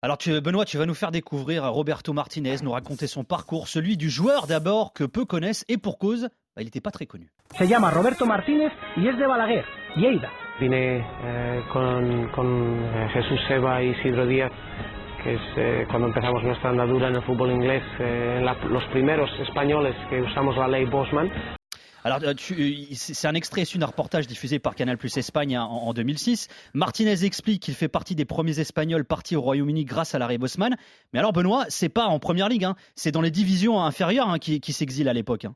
Alors tu, Benoît, tu vas nous faire découvrir Roberto Martinez, nous raconter son parcours, celui du joueur d'abord que peu connaissent et pour cause, bah, il n'était pas très connu. Se llama Roberto Martínez y es de Balaguer, Lleida. Vine eh, con, con eh, Jesús Seba y Isidro Díaz, que es eh, cuando empezamos nuestra andadura en el fútbol inglés, eh, la, los primeros españoles que usamos la ley Bosman. Alors, euh, euh, c'est un extrait issu d'un reportage diffusé par Canal Plus Espagne hein, en, 2006. Martinez explique qu'il fait partie des premiers Espagnols partis au Royaume-Uni grâce à l'arrêt Bosman. Mais alors, Benoît, c'est pas en première ligue, hein. c'est dans les divisions inférieures hein, qui, qui s'exile à l'époque.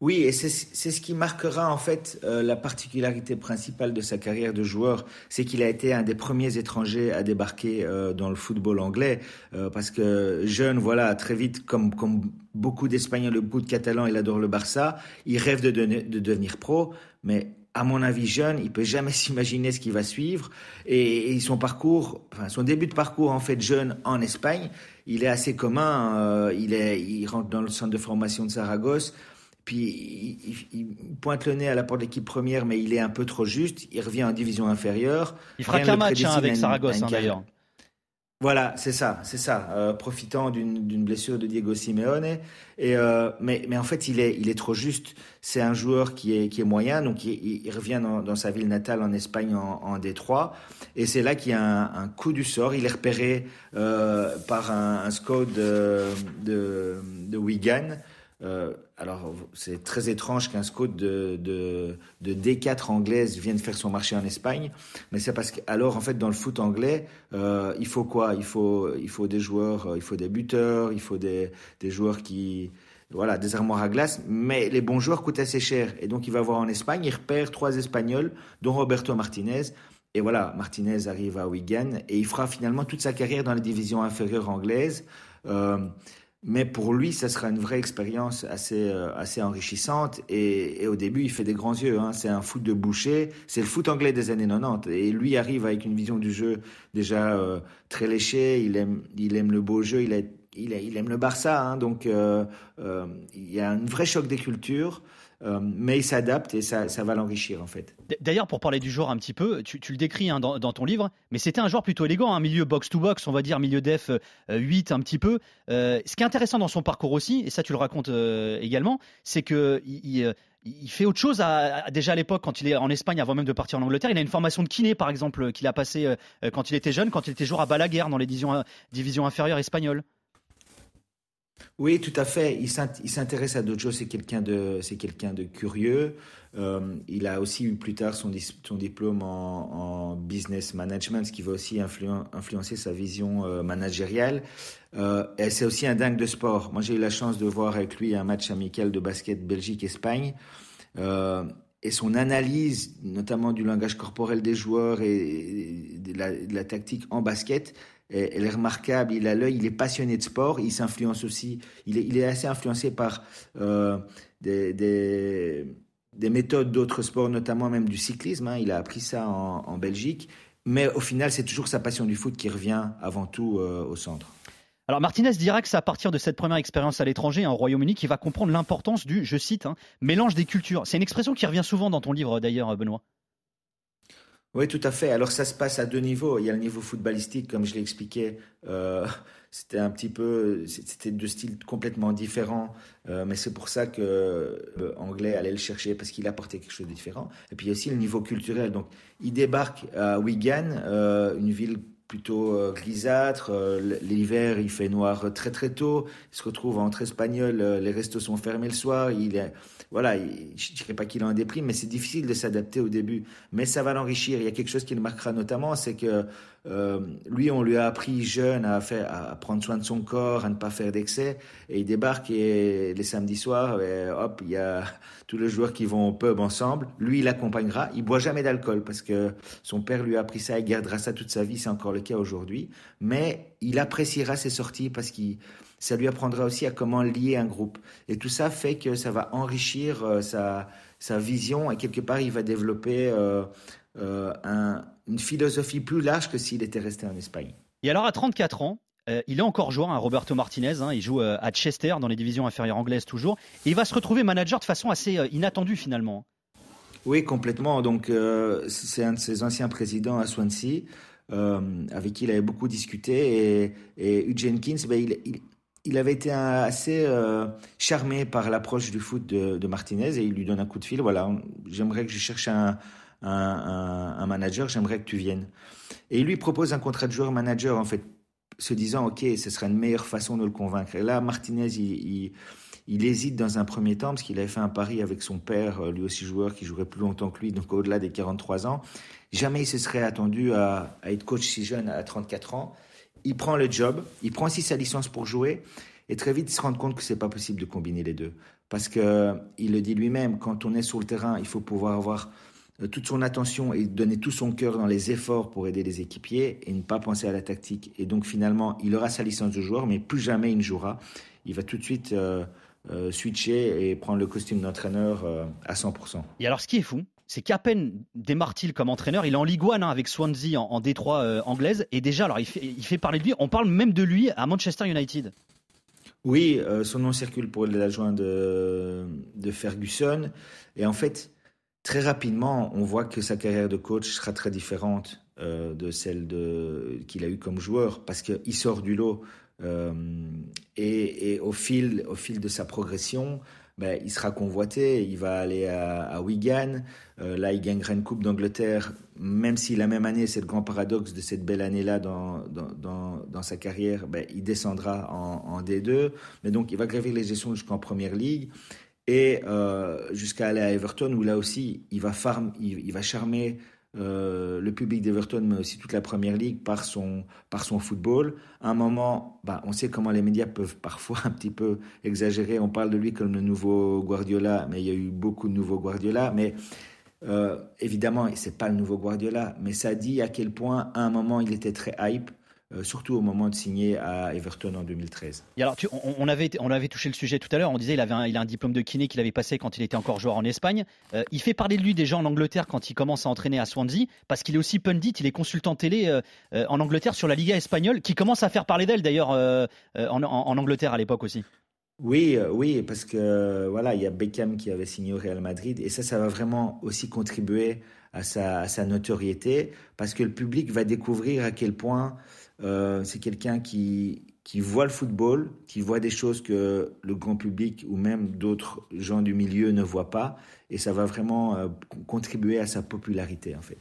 Oui, et c'est ce qui marquera en fait euh, la particularité principale de sa carrière de joueur, c'est qu'il a été un des premiers étrangers à débarquer euh, dans le football anglais, euh, parce que jeune, voilà, très vite, comme, comme beaucoup d'Espagnols, beaucoup de Catalans, il adore le Barça, il rêve de, de devenir pro, mais à mon avis, jeune, il peut jamais s'imaginer ce qui va suivre. Et, son parcours, enfin, son début de parcours, en fait, jeune en Espagne, il est assez commun. il, est, il rentre dans le centre de formation de Saragosse. Puis il, pointe le nez à la porte de l'équipe première, mais il est un peu trop juste. Il revient en division inférieure. Il fera qu'un match hein, avec Saragosse hein, d'ailleurs. Voilà, c'est ça, c'est ça. Euh, profitant d'une blessure de Diego Simeone. Et euh, mais, mais en fait, il est, il est trop juste. C'est un joueur qui est, qui est moyen, donc il, revient dans, sa ville natale en Espagne, en, en Détroit. Et c'est là qu'il y a un, coup du sort. Il est repéré euh, par un, scout de, de, de Wigan euh, alors, c'est très étrange qu'un scout de, de, de, D4 anglaise vienne faire son marché en Espagne, mais c'est parce que, alors, en fait, dans le foot anglais, euh, il faut quoi? Il faut, il faut des joueurs, euh, il faut des buteurs, il faut des, des joueurs qui, voilà, des armoires à glace, mais les bons joueurs coûtent assez cher. Et donc, il va voir en Espagne, il repère trois Espagnols, dont Roberto Martinez. Et voilà, Martinez arrive à Wigan et il fera finalement toute sa carrière dans les divisions inférieures anglaises. Euh, mais pour lui, ça sera une vraie expérience assez, euh, assez enrichissante. Et, au début, il fait des grands yeux. Hein. C'est un foot de boucher. C'est le foot anglais des années 90. Et lui arrive avec une vision du jeu déjà euh, très léchée. Il aime, il aime le beau jeu. Il, a, il, aime le Barça. Hein. Donc, euh, il y a un vrai choc des cultures. Euh, mais il s'adapte et ça, va l'enrichir en fait. D'ailleurs, pour parler du joueur un petit peu, tu, le décris hein, dans, ton livre, mais c'était un joueur plutôt élégant, un milieu box-to-box, on va dire milieu def 8 euh, un petit peu. Euh, ce qui est intéressant dans son parcours aussi, et ça tu le racontes également, c'est que il, fait autre chose déjà à l'époque quand il est en Espagne avant même de partir en Angleterre. Il a une formation de kiné par exemple qu'il a passé quand il était jeune, quand il était joueur à Balaguer dans les divisions inférieures espagnoles. Oui, tout à fait. Il s'intéresse à choses. C'est quelqu'un de, c'est quelqu'un de curieux. Euh, il a aussi eu plus tard son, diplôme en, business management, ce qui va aussi influencer sa vision euh, managériale. Euh, c'est aussi un dingue de sport. Moi, j'ai eu la chance de voir avec lui un match amical de basket Belgique-Espagne. et son analyse, notamment du langage corporel des joueurs et de la tactique en basket, elle est remarquable, il a l'œil, il est passionné de sport, il s'influence aussi, il est, assez influencé par euh, des, des, des, méthodes d'autres sports, notamment même du cyclisme, hein. il a appris ça en, Belgique, mais au final c'est toujours sa passion du foot qui revient avant tout euh, au centre. Alors Martinez dira que c'est à partir de cette première expérience à l'étranger, en Royaume-Uni, qu'il va comprendre l'importance du, je cite, hein, mélange des cultures. C'est une expression qui revient souvent dans ton livre d'ailleurs, Benoît. Oui, tout à fait. Alors ça se passe à deux niveaux. Il y a le niveau footballistique, comme je l'expliquais. Euh, c'était un petit peu, c'était deux styles complètement différents, euh, mais c'est pour ça que l'anglais allait le chercher parce qu'il apportait quelque chose de différent. Et puis il y a aussi le niveau culturel. Donc il débarque à Wigan, euh, une ville plutôt euh, grisâtre. Euh, l'hiver, il fait noir très très tôt. Il se retrouve entre espagnol. Euh, les restos sont fermés le soir. Il est, voilà, je ne dirais pas qu'il en déprime, mais c'est difficile de s'adapter au début. Mais ça va l'enrichir. Il y a quelque chose qui le marquera notamment, c'est que euh, lui, on lui a appris jeune à, faire, à prendre soin de son corps, à ne pas faire d'excès. Et il débarque et les samedis soirs, hop, il y a tous les joueurs qui vont au pub ensemble. Lui, il accompagnera. Il boit jamais d'alcool parce que son père lui a appris ça. Il gardera ça toute sa vie. C'est encore le cas aujourd'hui. Mais il appréciera ses sorties parce que ça lui apprendra aussi à comment lier un groupe. Et tout ça fait que ça va enrichir euh, sa, sa vision et quelque part, il va développer euh, un, une philosophie plus large que s'il était resté en Espagne. Et alors à 34 ans, euh, il est encore joueur, hein, Roberto Martinez. Hein, il joue euh, à Chester dans les divisions inférieures anglaises toujours. Et il va se retrouver manager de façon assez euh, inattendue finalement. Oui, complètement. Donc c'est un de ses anciens présidents à Swansea. avec qui il avait beaucoup discuté. Et, et Hugh Jenkins, ben, il, il, avait été assez charmé par l'approche du foot de, Martinez et il lui donne un coup de fil. Voilà, j'aimerais que je cherche un, un, manager, j'aimerais que tu viennes. Et il lui propose un contrat de joueur-manager, en fait, se disant, OK, ce serait une meilleure façon de le convaincre. Et là, Martinez, il, hésite dans un premier temps, parce qu'il avait fait un pari avec son père, euh, lui aussi joueur, qui jouerait plus longtemps que lui, donc au-delà des 43 ans. Jamais il se serait attendu à, être coach si jeune, à 34 ans. Il prend le job, il prend aussi sa licence pour jouer, et très vite, il se rend compte que c'est pas possible de combiner les deux. Parce que il le dit lui-même, quand on est sur le terrain, il faut pouvoir avoir toute son attention et donner tout son cœur dans les efforts pour aider les équipiers et ne pas penser à la tactique. Et donc finalement, il aura sa licence de joueur, mais plus jamais il ne jouera. Il va tout de suite euh, euh, switcher et prendre le costume d'entraîneur à 100%. Et alors ce qui est fou, c'est qu'à peine démarre-t-il comme entraîneur, il est en Ligue 1 hein, avec Swansea en, Détroit anglaise, et déjà, alors il fait, il fait, parler de lui, on parle même de lui à Manchester United. Oui, son nom circule pour l'adjoint de, de Ferguson, et en fait, très rapidement, on voit que sa carrière de coach sera très différente euh, de celle qu'il a eue comme joueur, parce qu'il sort du lot. Euh, et, au, fil, au fil de sa progression, ben, il sera convoité, il va aller à, Wigan, euh, là il gagnera une Coupe d'Angleterre, même si la même année, c'est le grand paradoxe de cette belle année-là dans, dans, dans, sa carrière, ben, il descendra en, en, D2, mais donc il va gravir les gestions jusqu'en Première Ligue et euh, jusqu'à aller à Everton où là aussi il va, farm, il, va charmer euh, le public d'Everton mais aussi toute la première ligue par son, par son football. À un moment, bah, on sait comment les médias peuvent parfois un petit peu exagérer. On parle de lui comme le nouveau Guardiola, mais il y a eu beaucoup de nouveaux Guardiola. Mais euh, évidemment, c'est pas le nouveau Guardiola, mais ça dit à quel point à un moment il était très hype. Euh, surtout au moment de signer à Everton en 2013. Et alors, on, avait, on avait touché le sujet tout à l'heure, on disait qu'il avait il a un diplôme de kiné qu'il avait passé quand il était encore joueur en Espagne. Euh, il fait parler de lui déjà en Angleterre quand il commence à entraîner à Swansea, parce qu'il est aussi pundit, il est consultant télé euh, en Angleterre sur la Liga espagnole, qui commence à faire parler d'elle d'ailleurs en, Angleterre à l'époque aussi. Oui, oui, parce que voilà, il y a Beckham qui avait signé au Real Madrid, et ça, ça va vraiment aussi contribuer à sa, notoriété, parce que le public va découvrir à quel point euh, c'est quelqu'un qui, qui voit le football, qui voit des choses que le grand public ou même d'autres gens du milieu ne voient pas. Et ça va vraiment euh, contribuer à sa popularité, en fait.